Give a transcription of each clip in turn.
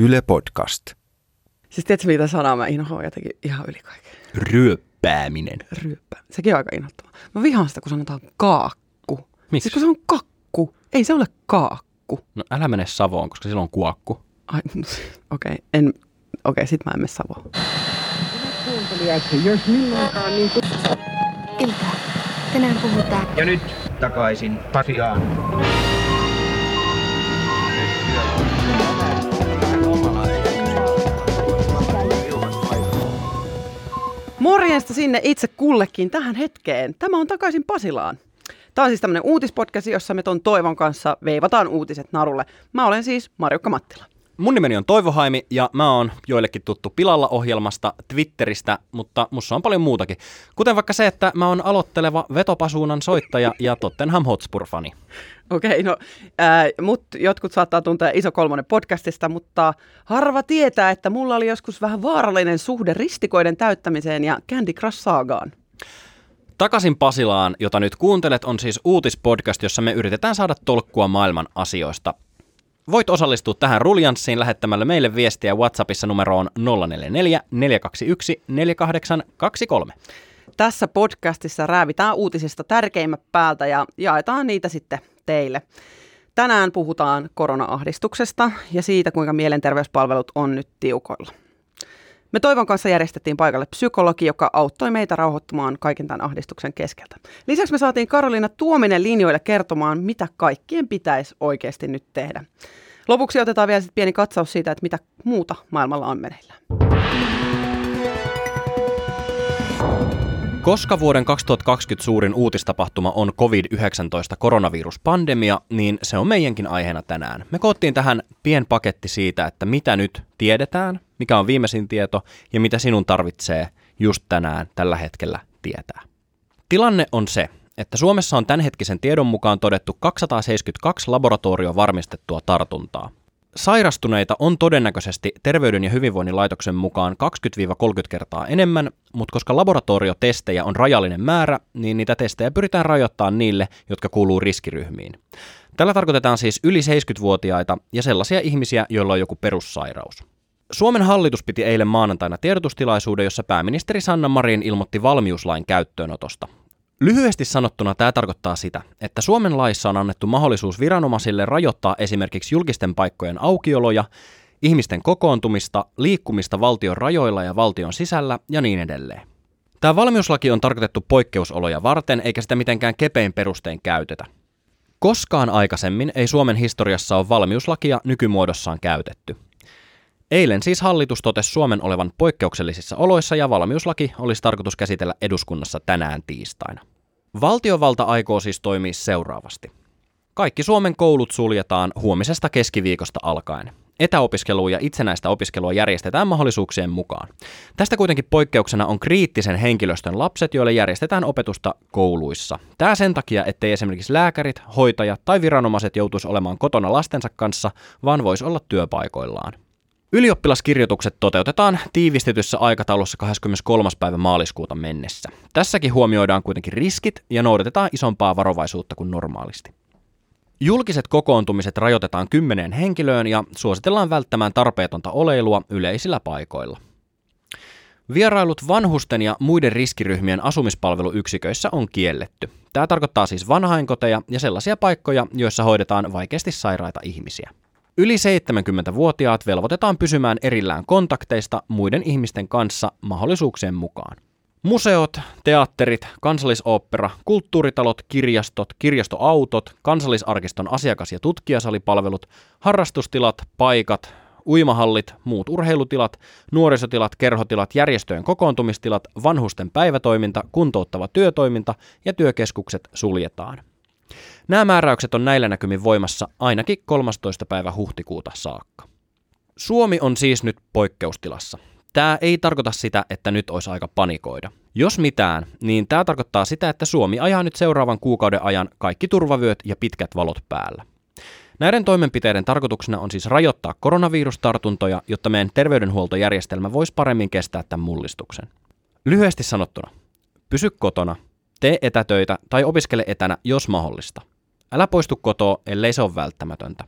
Yle Podcast. Siis tiedätkö mitä sanaa mä inhoan jotenkin ihan yli kaiken? Ryöppääminen. Ryöppä. Sekin on aika inhottavaa. Mä vihaan sitä, kun sanotaan kaakku. Miksi? Siis kun se on kakku. Ei se ole kaakku. No älä mene Savoon, koska silloin on kuokku. Ai, okei. Okay. En, okei, okay, sit mä en mene Savoon. kuuntelijat, jos milloinkaan niin kuin Iltaa. Tänään puhutaan Ja nyt takaisin Pasiaan. Morjesta sinne itse kullekin tähän hetkeen. Tämä on takaisin Pasilaan. Tämä on siis tämmöinen uutispodcast, jossa me ton Toivon kanssa veivataan uutiset narulle. Mä olen siis Marjukka Mattila. Mun nimeni on Toivo Haimi ja mä oon joillekin tuttu Pilalla-ohjelmasta, Twitteristä, mutta mussa on paljon muutakin. Kuten vaikka se, että mä oon aloitteleva vetopasuunan soittaja ja Tottenham Hotspur-fani. Okei, no ää, mut jotkut saattaa tuntea Iso Kolmonen podcastista, mutta harva tietää, että mulla oli joskus vähän vaarallinen suhde ristikoiden täyttämiseen ja Candy Crush Saagaan. Takaisin Pasilaan, jota nyt kuuntelet, on siis uutispodcast, jossa me yritetään saada tolkkua maailman asioista. Voit osallistua tähän ruljanssiin lähettämällä meille viestiä WhatsAppissa numeroon 044 421 4823. Tässä podcastissa räävitään uutisista tärkeimmät päältä ja jaetaan niitä sitten teille. Tänään puhutaan korona-ahdistuksesta ja siitä, kuinka mielenterveyspalvelut on nyt tiukoilla. Me Toivon kanssa järjestettiin paikalle psykologi, joka auttoi meitä rauhoittumaan kaiken tämän ahdistuksen keskeltä. Lisäksi me saatiin Karoliina Tuominen linjoille kertomaan, mitä kaikkien pitäisi oikeasti nyt tehdä. Lopuksi otetaan vielä sit pieni katsaus siitä, että mitä muuta maailmalla on meneillään. Koska vuoden 2020 suurin uutistapahtuma on COVID-19 koronaviruspandemia, niin se on meidänkin aiheena tänään. Me koottiin tähän pien paketti siitä, että mitä nyt tiedetään, mikä on viimeisin tieto ja mitä sinun tarvitsee just tänään tällä hetkellä tietää. Tilanne on se, että Suomessa on tämänhetkisen tiedon mukaan todettu 272 laboratorio varmistettua tartuntaa. Sairastuneita on todennäköisesti Terveyden ja hyvinvoinnin laitoksen mukaan 20-30 kertaa enemmän, mutta koska laboratoriotestejä on rajallinen määrä, niin niitä testejä pyritään rajoittamaan niille, jotka kuuluu riskiryhmiin. Tällä tarkoitetaan siis yli 70-vuotiaita ja sellaisia ihmisiä, joilla on joku perussairaus. Suomen hallitus piti eilen maanantaina tiedotustilaisuuden, jossa pääministeri Sanna Marin ilmoitti valmiuslain käyttöönotosta. Lyhyesti sanottuna tämä tarkoittaa sitä, että Suomen laissa on annettu mahdollisuus viranomaisille rajoittaa esimerkiksi julkisten paikkojen aukioloja, ihmisten kokoontumista, liikkumista valtion rajoilla ja valtion sisällä ja niin edelleen. Tämä valmiuslaki on tarkoitettu poikkeusoloja varten, eikä sitä mitenkään kepein perustein käytetä. Koskaan aikaisemmin ei Suomen historiassa ole valmiuslakia nykymuodossaan käytetty. Eilen siis hallitus totesi Suomen olevan poikkeuksellisissa oloissa ja valmiuslaki olisi tarkoitus käsitellä eduskunnassa tänään tiistaina. Valtiovalta aikoo siis toimia seuraavasti. Kaikki Suomen koulut suljetaan huomisesta keskiviikosta alkaen. Etäopiskelua ja itsenäistä opiskelua järjestetään mahdollisuuksien mukaan. Tästä kuitenkin poikkeuksena on kriittisen henkilöstön lapset, joille järjestetään opetusta kouluissa. Tämä sen takia, ettei esimerkiksi lääkärit, hoitajat tai viranomaiset joutuisi olemaan kotona lastensa kanssa, vaan voisi olla työpaikoillaan. Ylioppilaskirjoitukset toteutetaan tiivistetyssä aikataulussa 23. päivä maaliskuuta mennessä. Tässäkin huomioidaan kuitenkin riskit ja noudatetaan isompaa varovaisuutta kuin normaalisti. Julkiset kokoontumiset rajoitetaan kymmeneen henkilöön ja suositellaan välttämään tarpeetonta oleilua yleisillä paikoilla. Vierailut vanhusten ja muiden riskiryhmien asumispalveluyksiköissä on kielletty. Tämä tarkoittaa siis vanhainkoteja ja sellaisia paikkoja, joissa hoidetaan vaikeasti sairaita ihmisiä. Yli 70-vuotiaat velvoitetaan pysymään erillään kontakteista muiden ihmisten kanssa mahdollisuuksien mukaan. Museot, teatterit, kansallisooppera, kulttuuritalot, kirjastot, kirjastoautot, kansallisarkiston asiakas- ja tutkijasalipalvelut, harrastustilat, paikat, uimahallit, muut urheilutilat, nuorisotilat, kerhotilat, järjestöjen kokoontumistilat, vanhusten päivätoiminta, kuntouttava työtoiminta ja työkeskukset suljetaan. Nämä määräykset on näillä näkymin voimassa ainakin 13. päivä huhtikuuta saakka. Suomi on siis nyt poikkeustilassa. Tämä ei tarkoita sitä, että nyt olisi aika panikoida. Jos mitään, niin tämä tarkoittaa sitä, että Suomi ajaa nyt seuraavan kuukauden ajan kaikki turvavyöt ja pitkät valot päällä. Näiden toimenpiteiden tarkoituksena on siis rajoittaa koronavirustartuntoja, jotta meidän terveydenhuoltojärjestelmä voisi paremmin kestää tämän mullistuksen. Lyhyesti sanottuna, pysy kotona, tee etätöitä tai opiskele etänä, jos mahdollista. Älä poistu kotoa, ellei se ole välttämätöntä.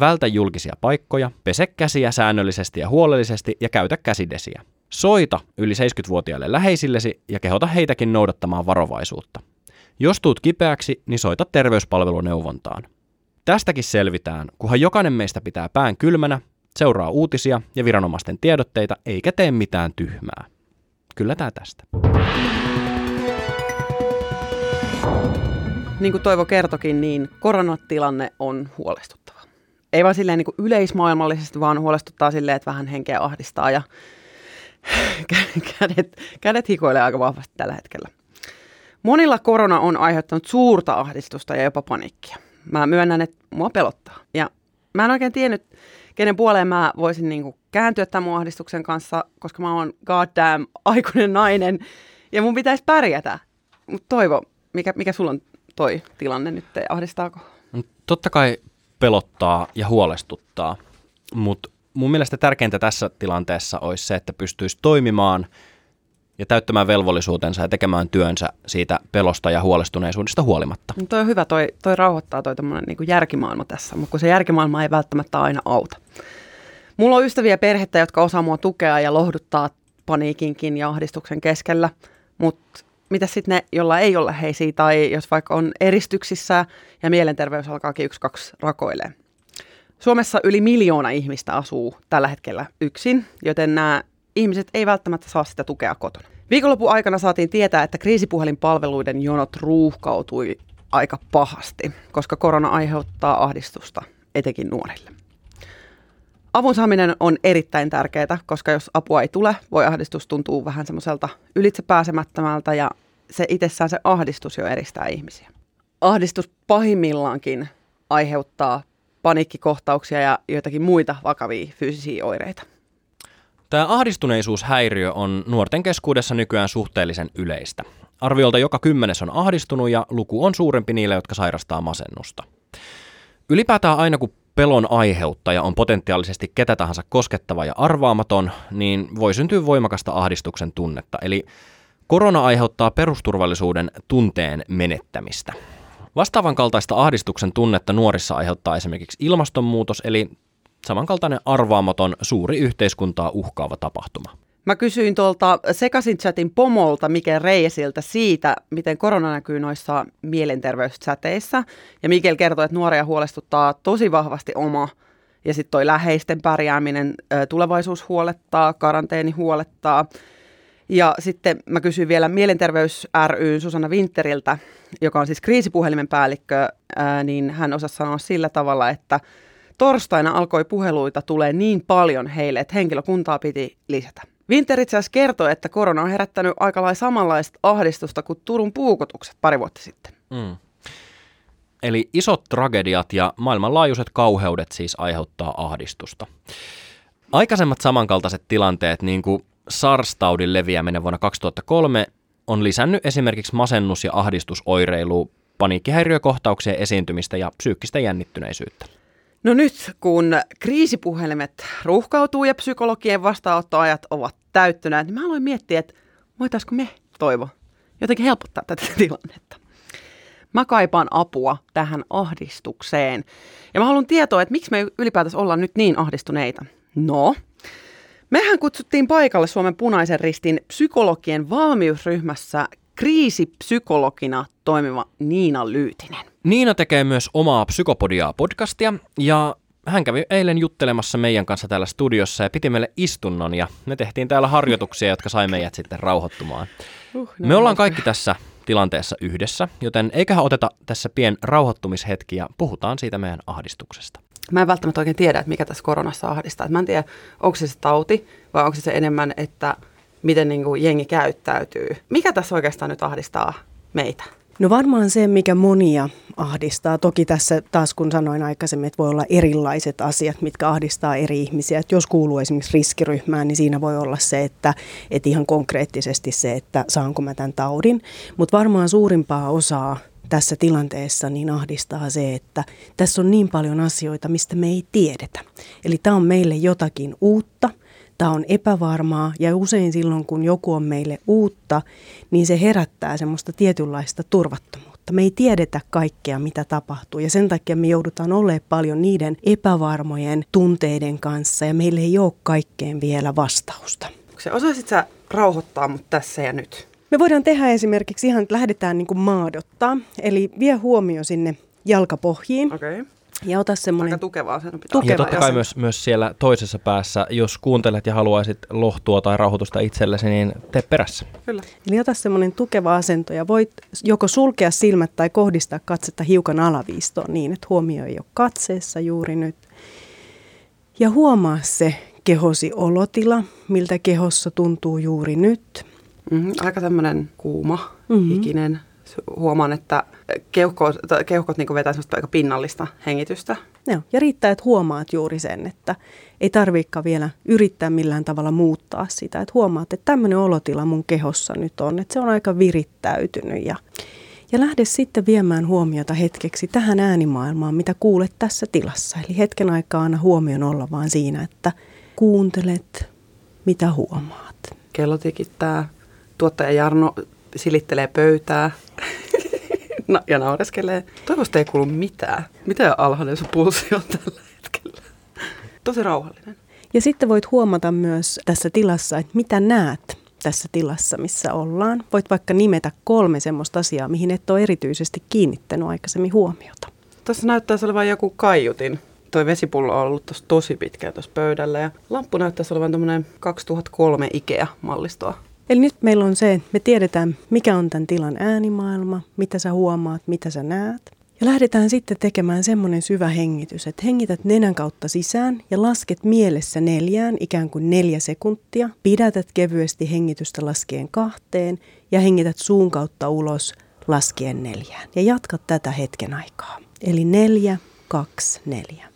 Vältä julkisia paikkoja, pese käsiä säännöllisesti ja huolellisesti ja käytä käsidesiä. Soita yli 70-vuotiaille läheisillesi ja kehota heitäkin noudattamaan varovaisuutta. Jos tuut kipeäksi, niin soita terveyspalveluneuvontaan. Tästäkin selvitään, kunhan jokainen meistä pitää pään kylmänä, seuraa uutisia ja viranomaisten tiedotteita eikä tee mitään tyhmää. Kyllä tää tästä. Niin kuin Toivo kertokin, niin koronatilanne on huolestuttava. Ei vaan silleen niin kuin yleismaailmallisesti, vaan huolestuttaa silleen, että vähän henkeä ahdistaa ja kädet, kädet hikoilee aika vahvasti tällä hetkellä. Monilla korona on aiheuttanut suurta ahdistusta ja jopa paniikkia. Mä myönnän, että mua pelottaa. Ja mä en oikein tiennyt, kenen puoleen mä voisin niinku kääntyä tämän mun ahdistuksen kanssa, koska mä oon goddamn aikuinen nainen ja mun pitäisi pärjätä. Mutta Toivo, mikä, mikä sulla on toi tilanne nyt, ahdistaako? No, totta kai pelottaa ja huolestuttaa, mutta mun mielestä tärkeintä tässä tilanteessa olisi se, että pystyisi toimimaan ja täyttämään velvollisuutensa ja tekemään työnsä siitä pelosta ja huolestuneisuudesta huolimatta. No toi on hyvä, toi, toi rauhoittaa toi niin järkimaailma tässä, mutta kun se järkimaailma ei välttämättä aina auta. Mulla on ystäviä perhettä, jotka osaa mua tukea ja lohduttaa paniikinkin ja ahdistuksen keskellä, mutta mitä sitten ne, jolla ei ole heisiä tai jos vaikka on eristyksissä ja mielenterveys alkaakin yksi kaksi rakoilee. Suomessa yli miljoona ihmistä asuu tällä hetkellä yksin, joten nämä ihmiset ei välttämättä saa sitä tukea kotona. Viikonlopun aikana saatiin tietää, että kriisipuhelinpalveluiden jonot ruuhkautui aika pahasti, koska korona aiheuttaa ahdistusta etenkin nuorille. Avun saaminen on erittäin tärkeää, koska jos apua ei tule, voi ahdistus tuntua vähän semmoiselta ylitsepääsemättömältä ja se itsessään se ahdistus jo eristää ihmisiä. Ahdistus pahimmillaankin aiheuttaa paniikkikohtauksia ja joitakin muita vakavia fyysisiä oireita. Tämä ahdistuneisuushäiriö on nuorten keskuudessa nykyään suhteellisen yleistä. Arviolta joka kymmenes on ahdistunut ja luku on suurempi niille, jotka sairastaa masennusta. Ylipäätään aina kun pelon aiheuttaja on potentiaalisesti ketä tahansa koskettava ja arvaamaton, niin voi syntyä voimakasta ahdistuksen tunnetta. Eli korona aiheuttaa perusturvallisuuden tunteen menettämistä. Vastaavan kaltaista ahdistuksen tunnetta nuorissa aiheuttaa esimerkiksi ilmastonmuutos, eli samankaltainen arvaamaton suuri yhteiskuntaa uhkaava tapahtuma. Mä kysyin tuolta Sekasin chatin pomolta Mikel Reisiltä siitä, miten korona näkyy noissa mielenterveyschateissa. Ja Mikel kertoi, että nuoria huolestuttaa tosi vahvasti oma ja sitten toi läheisten pärjääminen, tulevaisuus huolettaa, karanteeni huolettaa. Ja sitten mä kysyin vielä Mielenterveys ry Susanna Winteriltä, joka on siis kriisipuhelimen päällikkö, niin hän osasi sanoa sillä tavalla, että torstaina alkoi puheluita tulee niin paljon heille, että henkilökuntaa piti lisätä. Winter itse asiassa kertoi, että korona on herättänyt aika lailla samanlaista ahdistusta kuin Turun puukotukset pari vuotta sitten. Mm. Eli isot tragediat ja maailmanlaajuiset kauheudet siis aiheuttaa ahdistusta. Aikaisemmat samankaltaiset tilanteet, niin kuin SARS-taudin leviäminen vuonna 2003, on lisännyt esimerkiksi masennus- ja ahdistusoireilua, paniikkihäiriökohtauksien esiintymistä ja psyykkistä jännittyneisyyttä. No nyt, kun kriisipuhelimet ruuhkautuu ja psykologien vastaanottoajat ovat täyttyneet, niin mä aloin miettiä, että voitaisiko me, Toivo, jotenkin helpottaa tätä tilannetta. Mä kaipaan apua tähän ahdistukseen. Ja mä haluan tietoa, että miksi me ylipäätänsä ollaan nyt niin ahdistuneita. No, mehän kutsuttiin paikalle Suomen punaisen ristin psykologien valmiusryhmässä kriisipsykologina toimiva Niina Lyytinen. Niina tekee myös omaa Psykopodiaa podcastia ja hän kävi eilen juttelemassa meidän kanssa täällä studiossa ja piti meille istunnon ja me tehtiin täällä harjoituksia, jotka sai meidät sitten rauhoittumaan. Uh, me ollaan kaikki tässä tilanteessa yhdessä, joten eiköhän oteta tässä pien rauhoittumishetki ja puhutaan siitä meidän ahdistuksesta. Mä en välttämättä oikein tiedä, että mikä tässä koronassa ahdistaa. Mä en tiedä, onko se se tauti vai onko se se enemmän, että miten niin kuin jengi käyttäytyy. Mikä tässä oikeastaan nyt ahdistaa meitä? No varmaan se, mikä monia ahdistaa. Toki tässä taas kun sanoin aikaisemmin, että voi olla erilaiset asiat, mitkä ahdistaa eri ihmisiä. Että jos kuuluu esimerkiksi riskiryhmään, niin siinä voi olla se, että, että ihan konkreettisesti se, että saanko mä tämän taudin. Mutta varmaan suurimpaa osaa tässä tilanteessa niin ahdistaa se, että tässä on niin paljon asioita, mistä me ei tiedetä. Eli tämä on meille jotakin uutta – Tämä on epävarmaa ja usein silloin, kun joku on meille uutta, niin se herättää semmoista tietynlaista turvattomuutta. Me ei tiedetä kaikkea, mitä tapahtuu ja sen takia me joudutaan olemaan paljon niiden epävarmojen tunteiden kanssa ja meillä ei ole kaikkeen vielä vastausta. Se osaisit sä rauhoittaa mut tässä ja nyt? Me voidaan tehdä esimerkiksi ihan, että lähdetään niin kuin maadottaa, eli vie huomio sinne jalkapohjiin. Okei. Okay. Ja ota semmoinen... Aika tukevaa sen pitää. Tukeva Ja totta kai myös, myös siellä toisessa päässä, jos kuuntelet ja haluaisit lohtua tai rauhoitusta itsellesi, niin tee perässä. Kyllä. Eli ota semmoinen tukeva asento ja voit joko sulkea silmät tai kohdistaa katsetta hiukan alaviistoon niin, että huomio ei ole katseessa juuri nyt. Ja huomaa se kehosi olotila, miltä kehossa tuntuu juuri nyt. Mm-hmm. Aika tämmöinen kuuma, Mhm. mm-hmm. hikinen. Huomaan, että keuhkot, keuhkot niin vetää semmoista aika pinnallista hengitystä. Joo, ja riittää, että huomaat juuri sen, että ei tarviikaan vielä yrittää millään tavalla muuttaa sitä. Että huomaat, että tämmöinen olotila mun kehossa nyt on, että se on aika virittäytynyt. Ja, ja lähde sitten viemään huomiota hetkeksi tähän äänimaailmaan, mitä kuulet tässä tilassa. Eli hetken aikaa anna huomion olla vaan siinä, että kuuntelet, mitä huomaat. Kello tikittää, tuottaja Jarno silittelee pöytää Na- ja naureskelee. Toivottavasti ei kuulu mitään. Mitä alhainen sun pulssi on tällä hetkellä? Tosi rauhallinen. Ja sitten voit huomata myös tässä tilassa, että mitä näet tässä tilassa, missä ollaan. Voit vaikka nimetä kolme semmoista asiaa, mihin et ole erityisesti kiinnittänyt aikaisemmin huomiota. Tässä näyttäisi olevan joku kaiutin. Toi vesipullo on ollut tosi pitkään tuossa pöydällä ja lamppu näyttäisi olevan tämmöinen 2003 Ikea-mallistoa. Eli nyt meillä on se, että me tiedetään, mikä on tämän tilan äänimaailma, mitä sä huomaat, mitä sä näet. Ja lähdetään sitten tekemään semmoinen syvä hengitys, että hengität nenän kautta sisään ja lasket mielessä neljään, ikään kuin neljä sekuntia. Pidätät kevyesti hengitystä laskien kahteen ja hengität suun kautta ulos laskien neljään. Ja jatkat tätä hetken aikaa. Eli neljä, kaksi, neljä.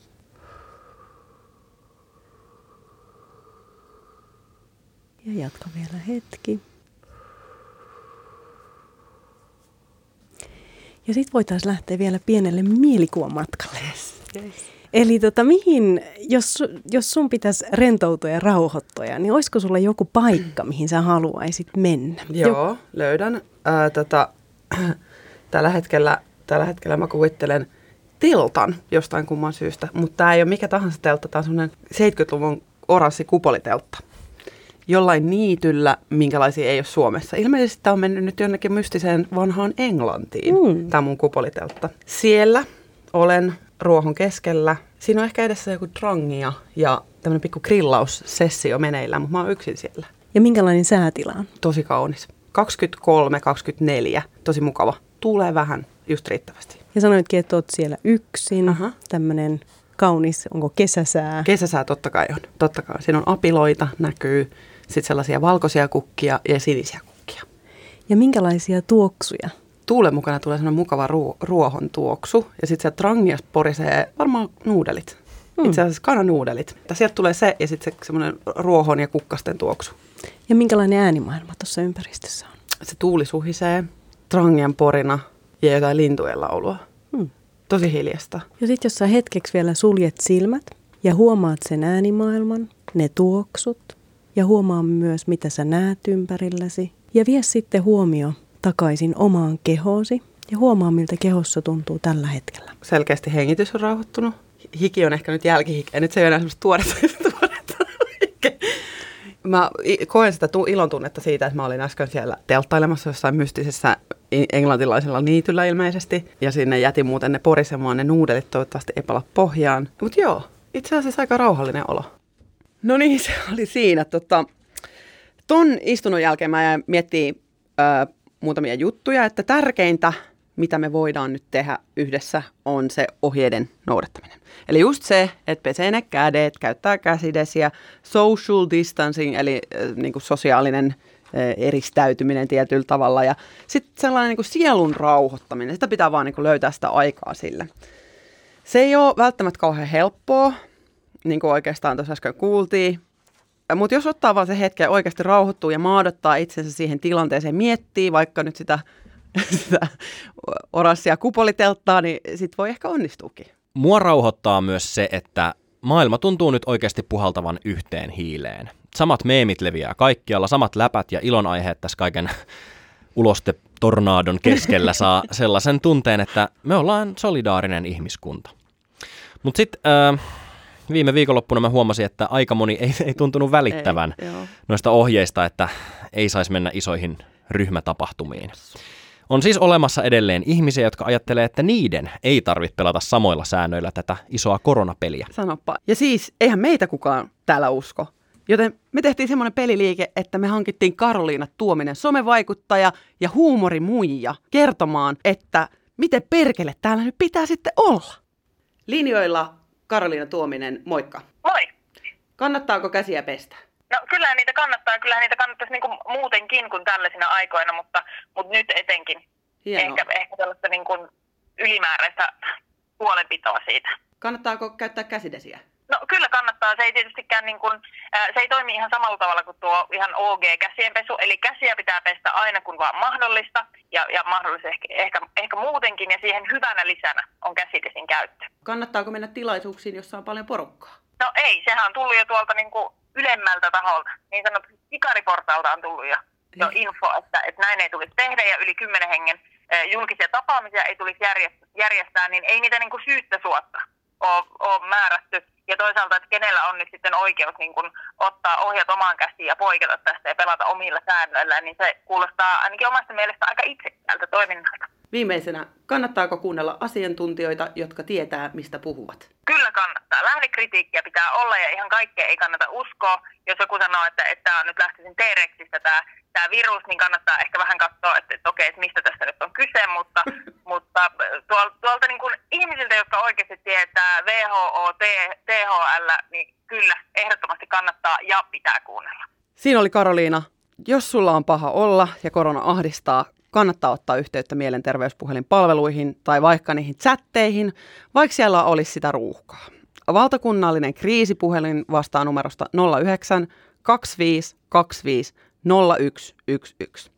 Ja jatka vielä hetki. Ja sitten voitaisiin lähteä vielä pienelle mielikuvamatkalle. Yes, yes. Eli tota, mihin, jos, jos sun pitäisi rentoutua ja rauhoittua, niin olisiko sulla joku paikka, mihin sä haluaisit mennä? Joo, löydän. Ää, tota, tällä, hetkellä, tällä hetkellä mä kuvittelen teltan jostain kumman syystä, mutta tämä ei ole mikä tahansa teltta, tämä on semmoinen 70-luvun oranssi kupoliteltta. Jollain niityllä, minkälaisia ei ole Suomessa. Ilmeisesti tämä on mennyt nyt jonnekin mystiseen vanhaan Englantiin, Mm. tämä mun kupoliteltta. Siellä olen ruohon keskellä. Siinä on ehkä edessä joku drangia ja tämmöinen pikku grillaussessio meneillään, mutta mä oon yksin siellä Ja minkälainen säätila on? tosi kaunis. 23-24, tosi mukava. Tuulee vähän, just riittävästi. Ja sanoitkin, että oot siellä yksin, Aha. tämmöinen kaunis, onko kesäsää? Kesäsää totta kai on, totta kai. Siinä on apiloita, näkyy, sitten sellaisia valkoisia kukkia ja sinisiä kukkia. ja minkälaisia tuoksuja? Tuulen mukana tulee sellainen mukava ruo- ruohon tuoksu ja sitten sieltä trangiasta porisee varmaan nuudelit. Mm. Itse asiassa kananuudelit. Ja sieltä tulee se ja sitten se semmoinen ruohon ja kukkasten tuoksu. Ja minkälainen äänimaailma tuossa ympäristössä on? Se tuuli suhisee, trangian porina ja jotain lintujen laulua. Hmm. Tosi hiljasta. Ja sitten jos sä hetkeksi vielä suljet silmät ja huomaat sen äänimaailman, ne tuoksut ja huomaa myös, mitä sä näet ympärilläsi. Ja vie sitten huomio takaisin omaan kehoosi ja huomaa, miltä kehossa tuntuu tällä hetkellä. selkeästi hengitys on rauhoittunut. Hiki on ehkä nyt jälkihikeä. Nyt se ei ole enää semmoista tuoretta, tuoretta. Mä koen sitä ilon tunnetta siitä, että mä olin äsken siellä telttailemassa jossain mystisessä englantilaisella niityllä ilmeisesti. Ja sinne jätin muuten ne porisemaan ne nuudelit, toivottavasti ei pala pohjaan. Mutta joo, itse asiassa aika rauhallinen olo. No niin, se oli siinä. Tota, ton istunnon jälkeen mä jäin miettimään ö, muutamia juttuja, että tärkeintä, mitä me voidaan nyt tehdä yhdessä, on se ohjeiden noudattaminen. Eli just se, että pesee ne kädet, käyttää käsidesiä, social distancing, eli äh, niin kuin sosiaalinen eristäytyminen tietyllä tavalla. Ja sitten sellainen niin kuin sielun rauhoittaminen, sitä pitää vaan niin kuin löytää sitä aikaa sille. Se ei ole välttämättä kauhean helppoa, niin kuin oikeastaan tuossa äsken kuultiin. Mutta jos ottaa vaan se hetken oikeasti rauhoittuu ja maadottaa itsensä siihen tilanteeseen, miettii vaikka nyt sitä, sitä oranssia kupolitelttaa, niin sit voi ehkä onnistuukin. Mua rauhoittaa myös se, että maailma tuntuu nyt oikeasti puhaltavan yhteen hiileen. Samat meemit leviää kaikkialla, samat läpät ja ilonaiheet tässä kaiken uloste tornaadon keskellä saa sellaisen tunteen, että me ollaan solidaarinen ihmiskunta. Mutta sitten äh, viime viikonloppuna mä huomasin, että aika moni ei, ei tuntunut välittävän Ei, joo. noista ohjeista, että ei saisi mennä isoihin ryhmätapahtumiin. On siis olemassa edelleen ihmisiä, jotka ajattelee, että niiden ei tarvitse pelata samoilla säännöillä tätä isoa koronapeliä. Sanoppa. Ja siis, eihän meitä kukaan täällä usko. Joten me tehtiin semmoinen peliliike, että me hankittiin Karoliina Tuominen, somevaikuttaja ja huumorimuija, kertomaan, että miten perkele täällä nyt pitää sitten olla. Linjoilla Karoliina Tuominen, moikka. Moi. Kannattaako käsiä pestä? No kyllä niitä kannattaa, kyllä niitä kannattaisi niin kuin muutenkin kuin tällaisina aikoina, mutta, mutta nyt etenkin. Hienoa. Ehkä, ehkä sellaista niin kuin ylimääräistä huolenpitoa siitä. Kannattaako käyttää käsidesiä? Kyllä kannattaa, se ei tietystikään niin kuin, se ei toimi ihan samalla tavalla kuin tuo ihan OG-käsienpesu, eli käsiä pitää pestä aina kun vaan mahdollista. Ja, ja mahdollisesti ehkä, ehkä, ehkä muutenkin. Ja siihen hyvänä lisänä on käsidesin käyttö. Kannattaako mennä tilaisuuksiin, jossa on paljon porukkaa? No ei, sehän on tullut jo tuolta niin kuin ylemmältä taholta, niin sanotusti sikariportaalta on tullut jo, jo info, että, että näin ei tulisi tehdä. Ja yli kymmenen hengen julkisia tapaamisia ei tulisi järjestää, järjestää niin ei niitä niin kuin syyttä suotta ole, ole määrätty. Ja toisaalta, että kenellä on nyt sitten oikeus niin kuin ottaa ohjat omaan käsiin ja poiketa tästä ja pelata omilla säännöillä, niin se kuulostaa ainakin omasta mielestä aika itsekkäältä toiminnalta. Viimeisenä, kannattaako kuunnella asiantuntijoita, jotka tietää, mistä puhuvat? Kyllä kannattaa. Lähdekritiikkiä pitää olla ja ihan kaikkea ei kannata uskoa. Jos joku sanoo, että, että tämä on nyt lähtöisin T-Rexistä tämä, tämä virus, niin kannattaa ehkä vähän katsoa, että, että okei, että mistä tässä nyt on kyse, mutta, mutta tuolta, tuolta niin kuin ihmisiltä, jotka oikeasti tietää WHO, THL, niin kyllä, ehdottomasti kannattaa ja pitää kuunnella. Siinä oli Karoliina. Jos sulla on paha olla ja korona ahdistaa, kannattaa ottaa yhteyttä mielenterveyspuhelin palveluihin tai vaikka niihin chatteihin, vaikka siellä olisi sitä ruuhkaa. Valtakunnallinen kriisipuhelin vastaa numerosta 09 25 25 0111.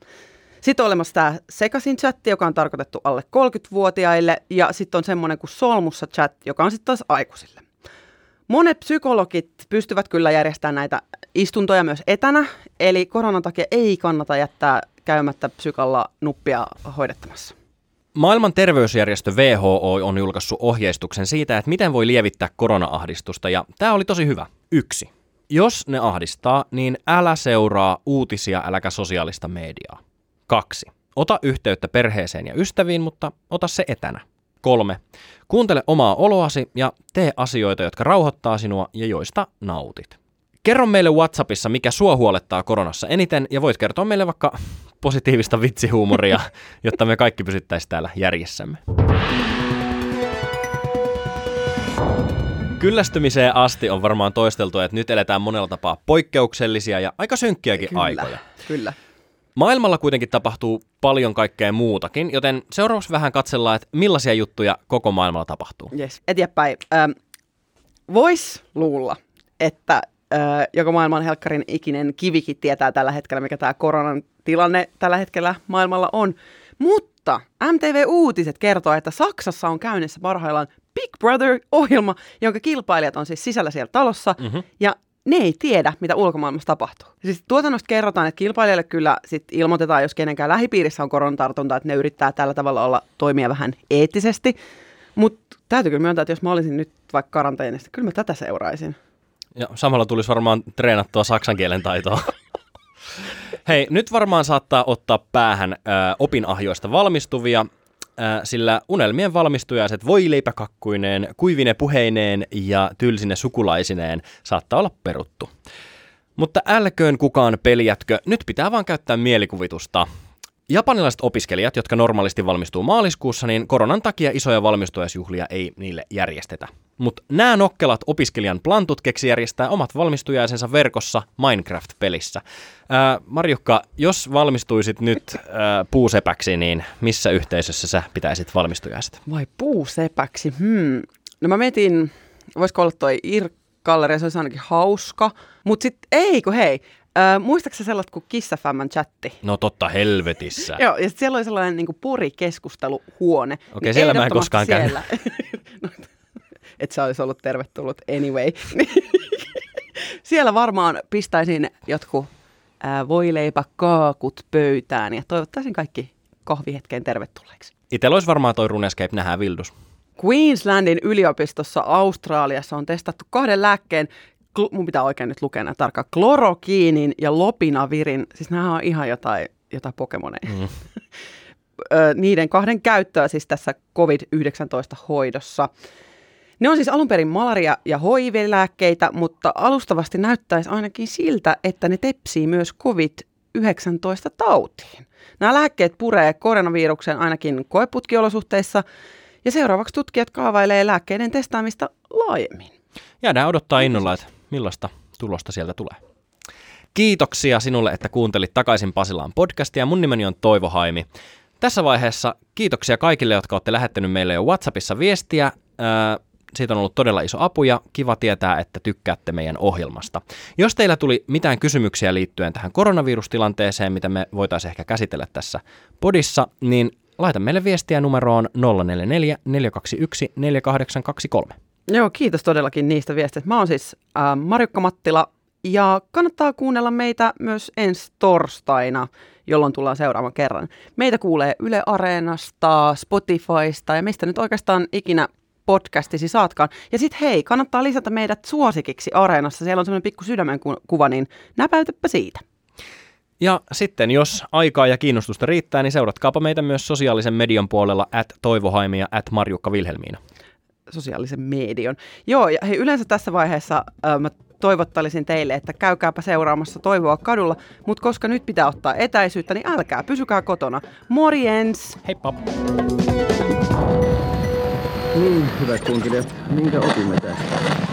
Sitten on olemassa tämä sekaisin chatti, joka on tarkoitettu alle 30-vuotiaille, ja sitten on semmoinen kuin solmussa chat, joka on sitten taas aikuisille. Monet psykologit pystyvät kyllä järjestämään näitä istuntoja myös etänä, eli koronan takia ei kannata jättää käymättä psykalla nuppia hoidettamassa. Maailman terveysjärjestö WHO on julkaissut ohjeistuksen siitä, että miten voi lievittää korona-ahdistusta, ja tämä oli tosi hyvä. Yksi. Jos ne ahdistaa, niin älä seuraa uutisia, äläkä sosiaalista mediaa. Kaksi. Ota yhteyttä perheeseen ja ystäviin, mutta ota se etänä. Kolme. Kuuntele omaa oloasi ja tee asioita, jotka rauhoittaa sinua ja joista nautit. Kerro meille WhatsAppissa, mikä sua huolettaa koronassa eniten, ja voit kertoa meille vaikka positiivista vitsihuumoria, jotta me kaikki pysyttäisiin täällä järjessämme. Kyllästymiseen asti on varmaan toisteltu, että nyt eletään monella tapaa poikkeuksellisia ja aika synkkiäkin Kyllä, aikoja. Kyllä. Maailmalla kuitenkin tapahtuu paljon kaikkea muutakin, joten seuraavaksi vähän katsellaan, että millaisia juttuja koko maailmalla tapahtuu. Yes. Eteenpäin. Ähm, Voisi luulla, että äh, joko maailman helkkarin ikinen kivikin tietää tällä hetkellä, mikä tämä koronan tilanne tällä hetkellä maailmalla on. Mutta MTV Uutiset kertoo, että Saksassa on käynnissä parhaillaan Big Brother-ohjelma, jonka kilpailijat on siis sisällä siellä talossa. Mhm. Ja ne ei tiedä, mitä ulkomaailmassa tapahtuu. Siis tuotannosta kerrotaan, että kilpailijoille kyllä sit ilmoitetaan, jos kenenkään lähipiirissä on koronatartunta, että ne yrittää tällä tavalla olla toimia vähän eettisesti. Mutta täytyy kyllä myöntää, että jos mä olisin nyt vaikka karanteenissa, kyllä mä tätä seuraisin. Ja samalla tulisi varmaan treenattua saksan kielen taitoa. Hei, nyt varmaan saattaa ottaa päähän ö, opinahjoista valmistuvia, ö, sillä unelmien valmistujaiset voileipäkakkuineen, kuivine puheineen ja tylsine sukulaisineen saattaa olla peruttu. Mutta älköön kukaan peljätkö, nyt pitää vaan käyttää mielikuvitusta. Japanilaiset opiskelijat, jotka normaalisti valmistuu maaliskuussa, niin koronan takia isoja valmistujaisjuhlia ei niille järjestetä. Mutta nämä nokkelat opiskelijan plantut keksi järjestää omat valmistujaisensa verkossa Minecraft-pelissä. Ää, Marjukka, jos valmistuisit nyt ää, puusepäksi, niin missä yhteisössä sä pitäisit valmistujaiset? Vai puusepäksi? Hmm. No mä mietin, voisiko olla toi IR-galleria, se olisi ainakin hauska. Mutta sitten, ei kun hei, muistaaksä sellaista kuin Kissafamman chatti? No totta helvetissä. Joo, ja siellä oli sellainen niin puri-keskusteluhuone. Okei, siellä mä en koskaan käynyt. no, että se olisi ollut tervetullut anyway. siellä varmaan pistäisin jotkut ää, voileipä kaakut pöytään ja toivottaisin kaikki kahvihetkeen tervetulleeksi. Itellä olisi varmaan toi Runescape nähdään Vildus. Queenslandin yliopistossa Australiassa on testattu kahden lääkkeen, mun pitää oikein nyt lukea nämä tarkkaan, klorokiinin ja lopinavirin, siis nämä on ihan jotain, jotain Pokemoneja. Mm. Niiden kahden käyttöä siis tässä COVID-19-hoidossa. Ne on siis alun perin malaria- ja HIV-lääkkeitä, mutta alustavasti näyttäisi ainakin siltä, että ne tepsii myös COVID-19-tautiin. Nämä lääkkeet puree koronaviruksen ainakin koeputkiolosuhteissa, ja seuraavaksi tutkijat kaavailee lääkkeiden testaamista laajemmin. Jäädään odottaa innolla, että millaista tulosta sieltä tulee. Kiitoksia sinulle, että kuuntelit takaisin Pasilaan podcastia. Mun nimeni on Toivo Haimi. Tässä vaiheessa kiitoksia kaikille, jotka olette lähettänyt meille jo WhatsAppissa viestiä. Siitä on ollut todella iso apu ja kiva tietää, että tykkäätte meidän ohjelmasta. Jos teillä tuli mitään kysymyksiä liittyen tähän koronavirustilanteeseen, mitä me voitaisiin ehkä käsitellä tässä podissa, niin laita meille viestiä numeroon 044 421 4823. Joo, kiitos todellakin niistä viesteistä. Mä oon siis äh, Marjukka Mattila ja kannattaa kuunnella meitä myös ensi torstaina, jolloin tullaan seuraavan kerran. Meitä kuulee Yle Areenasta, Spotifysta ja mistä nyt oikeastaan ikinä podcastisi saatkaan. Ja sitten hei, kannattaa lisätä meidät suosikiksi Areenassa. Siellä on semmoinen pikku sydämen kuva, niin näpäytäpä siitä. Ja sitten, jos aikaa ja kiinnostusta riittää, niin seuratkaapa meitä myös sosiaalisen median puolella at Toivohaimi ja at Marjukka Vilhelmiina. Sosiaalisen median. Joo, ja hei, yleensä tässä vaiheessa äh, mä toivottalisin teille, että käykääpä seuraamassa Toivoa kadulla, mutta koska nyt pitää ottaa etäisyyttä, niin älkää, pysykää kotona. Morjens! Heippa! Niin, hyvät kuuntelijat, minkä opimme tästä?